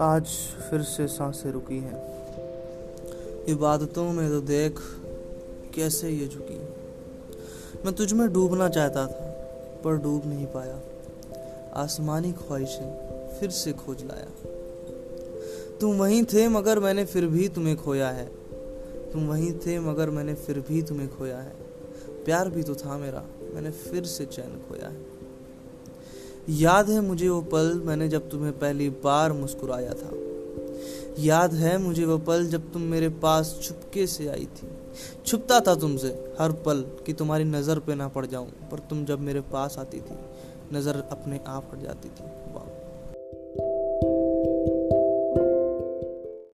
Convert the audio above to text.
आज फिर से साँसें रुकी हैं। इबादतों में तो देख कैसे ये झुकी। मैं तुझ में डूबना चाहता था, पर डूब नहीं पाया। आसमानी ख्वाहिशें फिर से खोज लाया। तुम वहीं थे मगर मैंने फिर भी तुम्हें खोया है। तुम वहीं थे मगर मैंने फिर भी तुम्हें खोया है। प्यार भी तो था मेरा, मैंने फिर से चैन खोया है। याद है मुझे वो पल मैंने जब तुम्हें पहली बार मुस्कुराया था? याद है मुझे वो पल जब तुम मेरे पास छुपके से आई थी? छुपता था तुमसे हर पल कि तुम्हारी नज़र पे ना पड़ जाऊँ, पर तुम जब मेरे पास आती थी, नज़र अपने आप हट जाती थी।